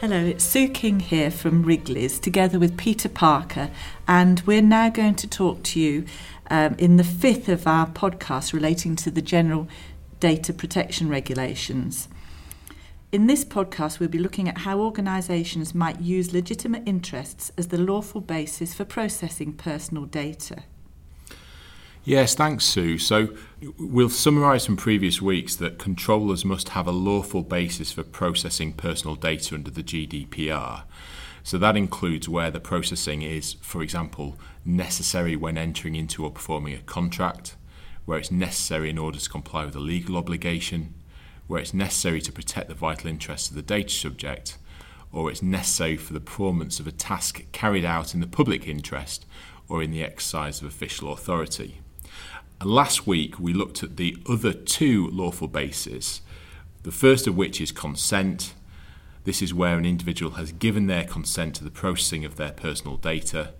Hello, it's Sue King here from Wrigley's, together with Peter Parker, and we're now going to talk to you um, in the fifth of our podcast relating to the general data protection regulations. In this podcast, we'll be looking at how organisations might use legitimate interests as the lawful basis for processing personal data. Yes, thanks, Sue. So, we'll summarise from previous weeks that controllers must have a lawful basis for processing personal data under the GDPR. So, that includes where the processing is, for example, necessary when entering into or performing a contract, where it's necessary in order to comply with a legal obligation, where it's necessary to protect the vital interests of the data subject, or it's necessary for the performance of a task carried out in the public interest or in the exercise of official authority. Last week we looked at the other two lawful bases, the first of which is consent. This is where an individual has given their consent to the processing of their personal data.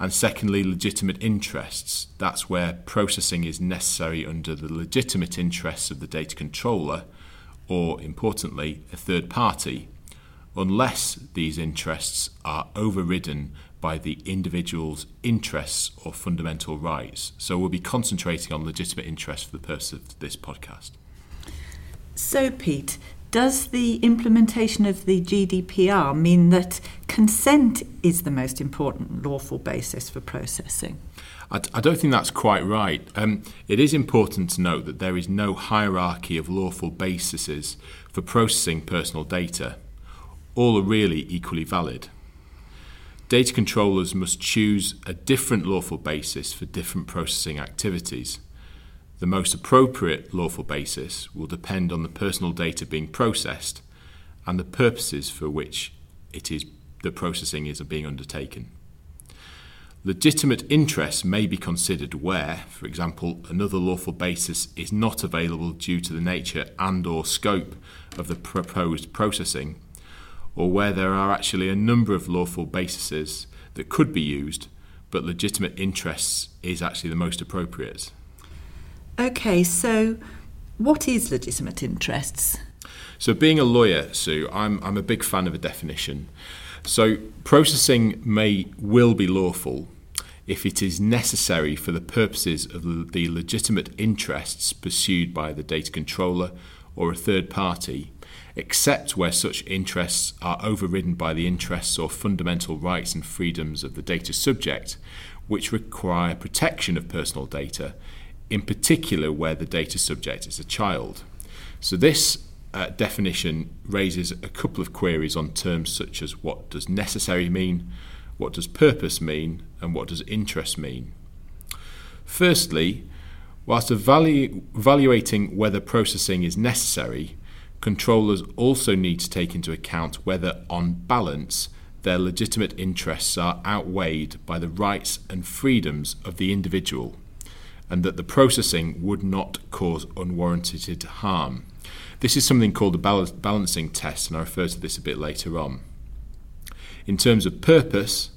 And secondly, legitimate interests. That's where processing is necessary under the legitimate interests of the data controller, or importantly, a third party, unless these interests are overridden by the individual's interests or fundamental rights. So we'll be concentrating on legitimate interests for the purpose of this podcast. So, Pete, does the implementation of the GDPR mean that consent is the most important lawful basis for processing? I, I don't think that's quite right. Um, it is important to note that there is no hierarchy of lawful bases for processing personal data. All are really equally valid data controllers must choose a different lawful basis for different processing activities. The most appropriate lawful basis will depend on the personal data being processed and the purposes for which it is the processing is being undertaken. Legitimate interests may be considered where, for example, another lawful basis is not available due to the nature and or scope of the proposed processing or where there are actually a number of lawful bases that could be used, but legitimate interests is actually the most appropriate. Okay, so what is legitimate interests? So, being a lawyer, Sue, I'm, I'm a big fan of a definition. So, processing may will be lawful if it is necessary for the purposes of the legitimate interests pursued by the data controller or a third party except where such interests are overridden by the interests or fundamental rights and freedoms of the data subject, which require protection of personal data, in particular where the data subject is a child. So, this uh, definition raises a couple of queries on terms such as what does necessary mean, what does purpose mean, and what does interest mean. Firstly, whilst evalu- evaluating whether processing is necessary, controllers also need to take into account whether, on balance, their legitimate interests are outweighed by the rights and freedoms of the individual, and that the processing would not cause unwarranted harm. This is something called the balancing test, and I refer to this a bit later on. In terms of purpose,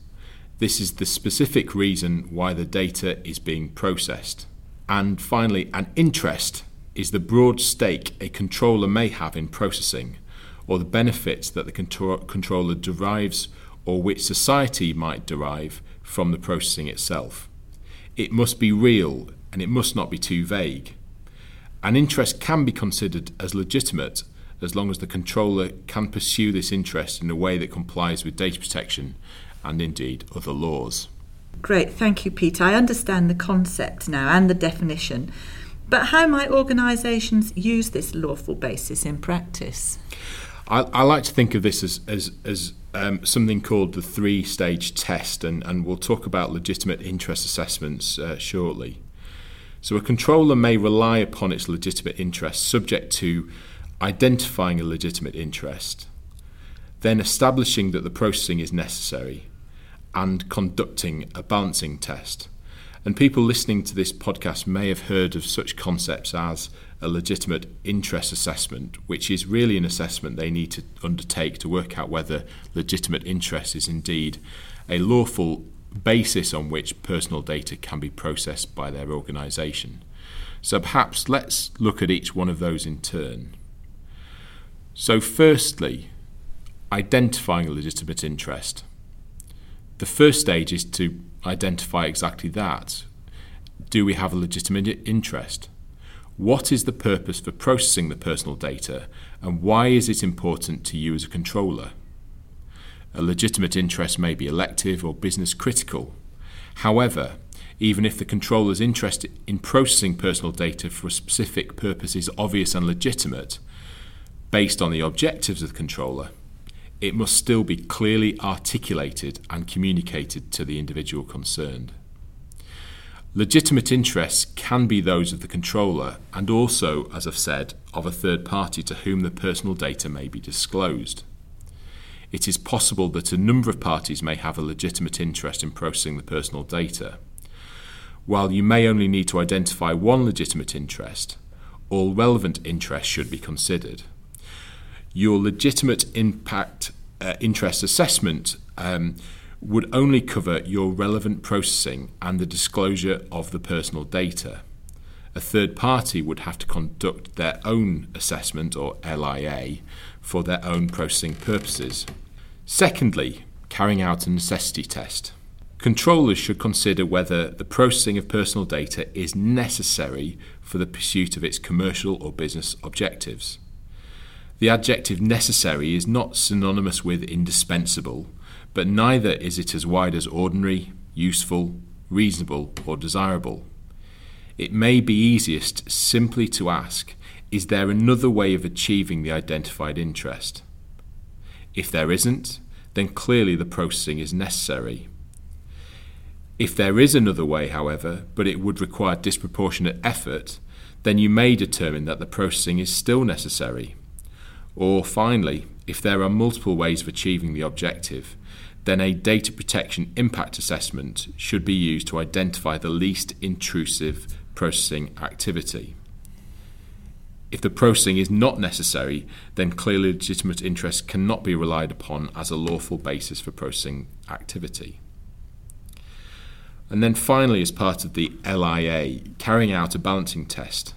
this is the specific reason why the data is being processed. And finally, an interest is the broad stake a controller may have in processing, or the benefits that the controller derives or which society might derive from the processing itself. It must be real and it must not be too vague. An interest can be considered as legitimate as long as the controller can pursue this interest in a way that complies with data protection and indeed other laws. Great, thank you, Pete. I understand the concept now and the definition. But how might organisations use this lawful basis in practice? I, I like to think of this as, as, as um, something called the three stage test, and, and we'll talk about legitimate interest assessments uh, shortly. So, a controller may rely upon its legitimate interest subject to identifying a legitimate interest, then establishing that the processing is necessary, and conducting a balancing test. And people listening to this podcast may have heard of such concepts as a legitimate interest assessment, which is really an assessment they need to undertake to work out whether legitimate interest is indeed a lawful basis on which personal data can be processed by their organisation. So perhaps let's look at each one of those in turn. So, firstly, Identifying a legitimate interest. The first stage is to identify exactly that. Do we have a legitimate interest? What is the purpose for processing the personal data and why is it important to you as a controller? A legitimate interest may be elective or business critical. However, even if the controller's interest in processing personal data for a specific purpose is obvious and legitimate, based on the objectives of the controller, it must still be clearly articulated and communicated to the individual concerned. Legitimate interests can be those of the controller and also, as I've said, of a third party to whom the personal data may be disclosed. It is possible that a number of parties may have a legitimate interest in processing the personal data. While you may only need to identify one legitimate interest, all relevant interests should be considered. Your legitimate impact uh, interest assessment um, would only cover your relevant processing and the disclosure of the personal data. A third party would have to conduct their own assessment, or LIA, for their own processing purposes. Secondly, carrying out a necessity test. Controllers should consider whether the processing of personal data is necessary for the pursuit of its commercial or business objectives. The adjective necessary is not synonymous with indispensable, but neither is it as wide as ordinary, useful, reasonable, or desirable. It may be easiest simply to ask is there another way of achieving the identified interest? If there isn't, then clearly the processing is necessary. If there is another way, however, but it would require disproportionate effort, then you may determine that the processing is still necessary. Or finally, if there are multiple ways of achieving the objective, then a data protection impact assessment should be used to identify the least intrusive processing activity. If the processing is not necessary, then clearly legitimate interests cannot be relied upon as a lawful basis for processing activity. And then finally, as part of the LIA, carrying out a balancing test.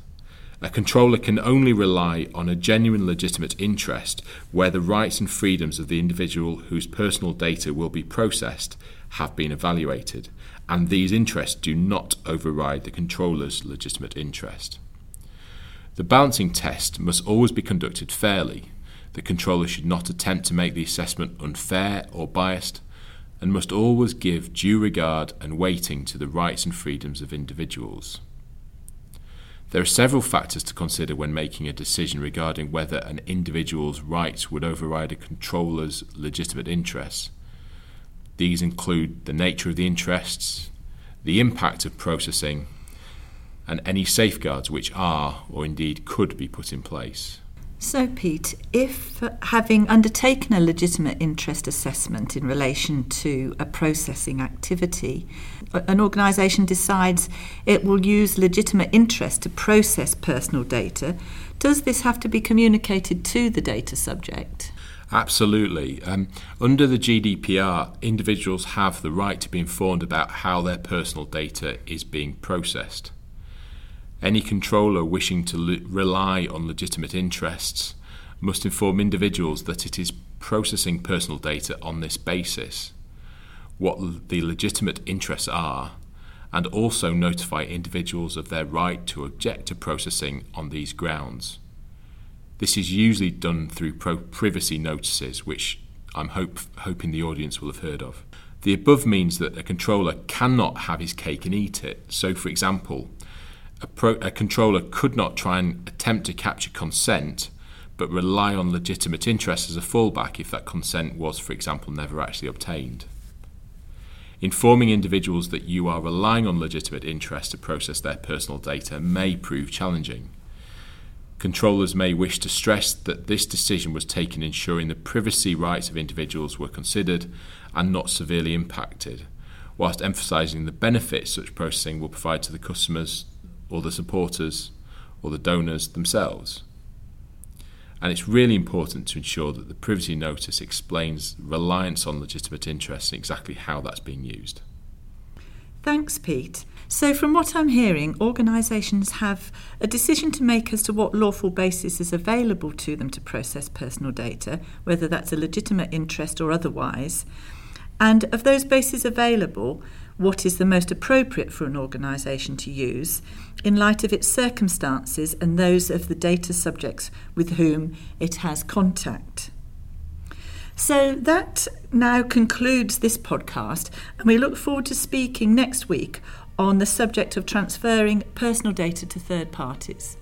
A controller can only rely on a genuine legitimate interest where the rights and freedoms of the individual whose personal data will be processed have been evaluated, and these interests do not override the controller's legitimate interest. The balancing test must always be conducted fairly. The controller should not attempt to make the assessment unfair or biased, and must always give due regard and weighting to the rights and freedoms of individuals. There are several factors to consider when making a decision regarding whether an individual's rights would override a controller's legitimate interests. These include the nature of the interests, the impact of processing, and any safeguards which are or indeed could be put in place. So, Pete, if having undertaken a legitimate interest assessment in relation to a processing activity, an organisation decides it will use legitimate interest to process personal data, does this have to be communicated to the data subject? Absolutely. Um, under the GDPR, individuals have the right to be informed about how their personal data is being processed. Any controller wishing to le- rely on legitimate interests must inform individuals that it is processing personal data on this basis, what l- the legitimate interests are, and also notify individuals of their right to object to processing on these grounds. This is usually done through pro- privacy notices, which I'm hope- hoping the audience will have heard of. The above means that a controller cannot have his cake and eat it. So, for example, a, pro, a controller could not try and attempt to capture consent, but rely on legitimate interest as a fallback if that consent was, for example, never actually obtained. Informing individuals that you are relying on legitimate interest to process their personal data may prove challenging. Controllers may wish to stress that this decision was taken ensuring the privacy rights of individuals were considered and not severely impacted, whilst emphasising the benefits such processing will provide to the customers, or the supporters or the donors themselves. And it's really important to ensure that the privacy notice explains reliance on legitimate interests and exactly how that's being used. Thanks, Pete. So, from what I'm hearing, organisations have a decision to make as to what lawful basis is available to them to process personal data, whether that's a legitimate interest or otherwise. And of those bases available, what is the most appropriate for an organisation to use in light of its circumstances and those of the data subjects with whom it has contact. So that now concludes this podcast, and we look forward to speaking next week on the subject of transferring personal data to third parties.